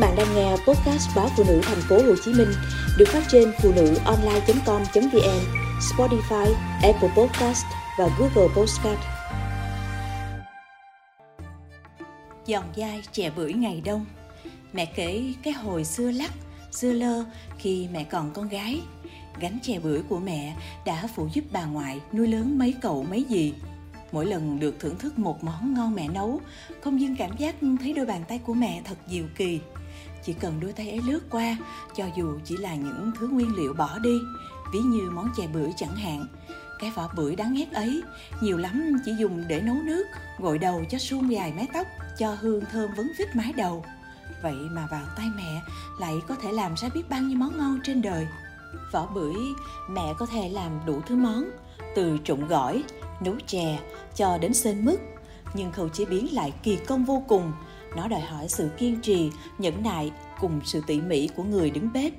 bạn đang nghe podcast báo phụ nữ thành phố Hồ Chí Minh được phát trên phụ nữ online.com.vn, Spotify, Apple Podcast và Google Podcast. Giòn dai chè bưởi ngày đông Mẹ kể cái hồi xưa lắc, xưa lơ khi mẹ còn con gái. Gánh chè bưởi của mẹ đã phụ giúp bà ngoại nuôi lớn mấy cậu mấy gì mỗi lần được thưởng thức một món ngon mẹ nấu không dưng cảm giác thấy đôi bàn tay của mẹ thật diệu kỳ chỉ cần đôi tay ấy lướt qua, cho dù chỉ là những thứ nguyên liệu bỏ đi, ví như món chè bưởi chẳng hạn. Cái vỏ bưởi đáng ghét ấy, nhiều lắm chỉ dùng để nấu nước, gội đầu cho suôn dài mái tóc, cho hương thơm vấn vít mái đầu. Vậy mà vào tay mẹ, lại có thể làm ra biết bao nhiêu món ngon trên đời. Vỏ bưởi, mẹ có thể làm đủ thứ món, từ trụng gỏi, nấu chè cho đến sên mứt. Nhưng khâu chế biến lại kỳ công vô cùng nó đòi hỏi sự kiên trì, nhẫn nại cùng sự tỉ mỉ của người đứng bếp.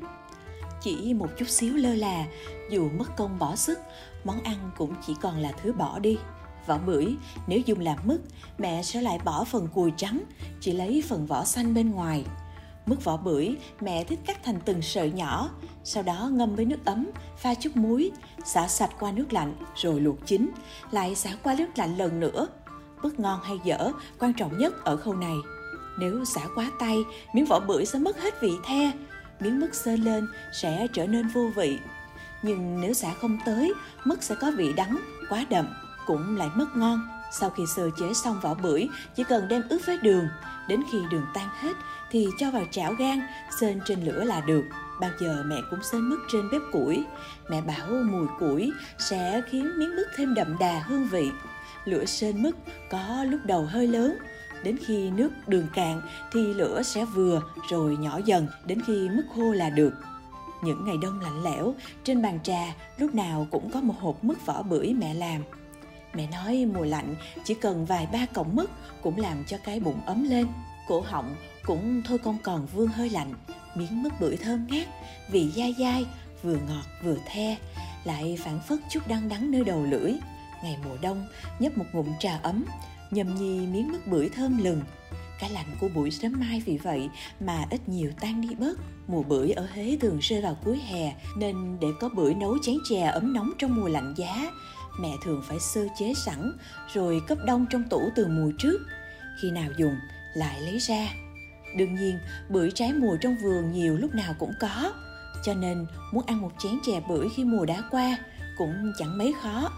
Chỉ một chút xíu lơ là, dù mất công bỏ sức, món ăn cũng chỉ còn là thứ bỏ đi. Vỏ bưởi, nếu dùng làm mứt, mẹ sẽ lại bỏ phần cùi trắng, chỉ lấy phần vỏ xanh bên ngoài. Mứt vỏ bưởi, mẹ thích cắt thành từng sợi nhỏ, sau đó ngâm với nước ấm, pha chút muối, xả sạch qua nước lạnh, rồi luộc chín, lại xả qua nước lạnh lần nữa. Mứt ngon hay dở, quan trọng nhất ở khâu này nếu xả quá tay, miếng vỏ bưởi sẽ mất hết vị the. Miếng mứt sơ lên sẽ trở nên vô vị. Nhưng nếu xả không tới, mứt sẽ có vị đắng, quá đậm, cũng lại mất ngon. Sau khi sơ chế xong vỏ bưởi, chỉ cần đem ướp với đường. Đến khi đường tan hết, thì cho vào chảo gan sên trên lửa là được. Bao giờ mẹ cũng sên mứt trên bếp củi. Mẹ bảo mùi củi sẽ khiến miếng mứt thêm đậm đà hương vị. Lửa sên mứt có lúc đầu hơi lớn đến khi nước đường cạn thì lửa sẽ vừa, rồi nhỏ dần đến khi mức khô là được. Những ngày đông lạnh lẽo, trên bàn trà lúc nào cũng có một hộp mứt vỏ bưởi mẹ làm. Mẹ nói mùa lạnh chỉ cần vài ba cọng mứt cũng làm cho cái bụng ấm lên. Cổ họng cũng thôi không còn vương hơi lạnh, miếng mứt bưởi thơm ngát, vị dai dai, vừa ngọt vừa the, lại phản phất chút đắng đắng nơi đầu lưỡi ngày mùa đông, nhấp một ngụm trà ấm nhâm nhi miếng mứt bưởi thơm lừng. Cái lạnh của buổi sớm mai vì vậy mà ít nhiều tan đi bớt. Mùa bưởi ở Huế thường rơi vào cuối hè, nên để có bưởi nấu chén chè ấm nóng trong mùa lạnh giá, mẹ thường phải sơ chế sẵn, rồi cấp đông trong tủ từ mùa trước. Khi nào dùng, lại lấy ra. Đương nhiên, bưởi trái mùa trong vườn nhiều lúc nào cũng có, cho nên muốn ăn một chén chè bưởi khi mùa đã qua cũng chẳng mấy khó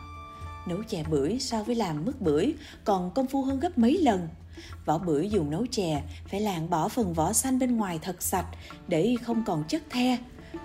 nấu chè bưởi so với làm mứt bưởi, còn công phu hơn gấp mấy lần. Vỏ bưởi dùng nấu chè, phải lạng bỏ phần vỏ xanh bên ngoài thật sạch để không còn chất the.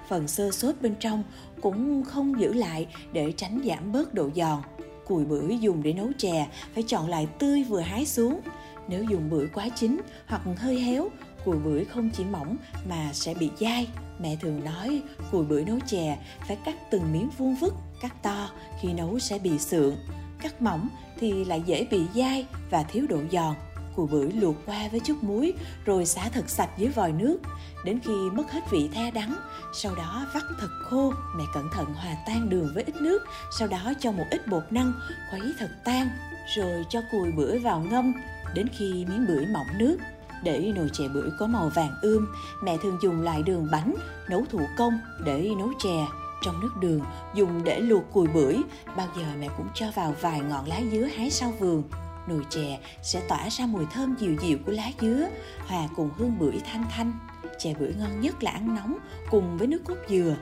Phần sơ sốt bên trong cũng không giữ lại để tránh giảm bớt độ giòn. Cùi bưởi dùng để nấu chè phải chọn lại tươi vừa hái xuống. Nếu dùng bưởi quá chín hoặc hơi héo, cùi bưởi không chỉ mỏng mà sẽ bị dai. Mẹ thường nói cùi bưởi nấu chè phải cắt từng miếng vuông vức cắt to khi nấu sẽ bị sượng. Cắt mỏng thì lại dễ bị dai và thiếu độ giòn. Cùi bưởi luộc qua với chút muối rồi xả thật sạch dưới vòi nước. Đến khi mất hết vị the đắng, sau đó vắt thật khô, mẹ cẩn thận hòa tan đường với ít nước, sau đó cho một ít bột năng, khuấy thật tan, rồi cho cùi bưởi vào ngâm, đến khi miếng bưởi mỏng nước. Để nồi chè bưởi có màu vàng ươm, mẹ thường dùng loại đường bánh nấu thủ công để nấu chè trong nước đường, dùng để luộc cùi bưởi. Bao giờ mẹ cũng cho vào vài ngọn lá dứa hái sau vườn. Nồi chè sẽ tỏa ra mùi thơm dịu dịu của lá dứa, hòa cùng hương bưởi thanh thanh. Chè bưởi ngon nhất là ăn nóng, cùng với nước cốt dừa.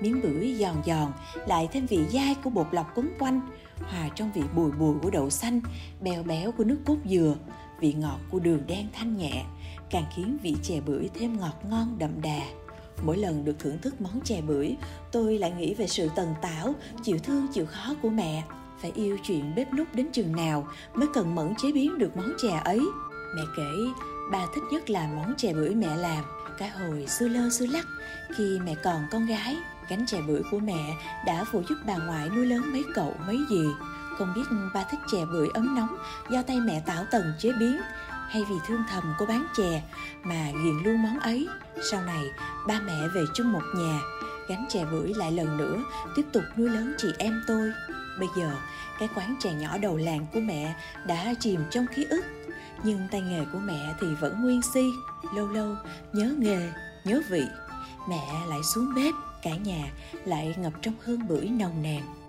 Miếng bưởi giòn giòn, lại thêm vị dai của bột lọc quấn quanh, hòa trong vị bùi bùi của đậu xanh bèo béo của nước cốt dừa. Vị ngọt của đường đen thanh nhẹ, càng khiến vị chè bưởi thêm ngọt ngon đậm đà mỗi lần được thưởng thức món chè bưởi, tôi lại nghĩ về sự tần tảo, chịu thương, chịu khó của mẹ. Phải yêu chuyện bếp nút đến chừng nào mới cần mẫn chế biến được món chè ấy. Mẹ kể bà thích nhất là món chè bưởi mẹ làm. Cái hồi xưa lơ xưa lắc, khi mẹ còn con gái cánh chè bưởi của mẹ đã phụ giúp bà ngoại nuôi lớn mấy cậu, mấy gì không biết ba thích chè bưởi ấm nóng, do tay mẹ tảo tần chế biến hay vì thương thầm cô bán chè mà ghiền luôn món ấy. Sau này, ba mẹ về chung một nhà, gánh chè bưởi lại lần nữa, tiếp tục nuôi lớn chị em tôi. Bây giờ, cái quán chè nhỏ đầu làng của mẹ đã chìm trong ký ức, nhưng tay nghề của mẹ thì vẫn nguyên si. Lâu lâu, nhớ nghề, nhớ vị, mẹ lại xuống bếp, cả nhà lại ngập trong hương bưởi nồng nàn.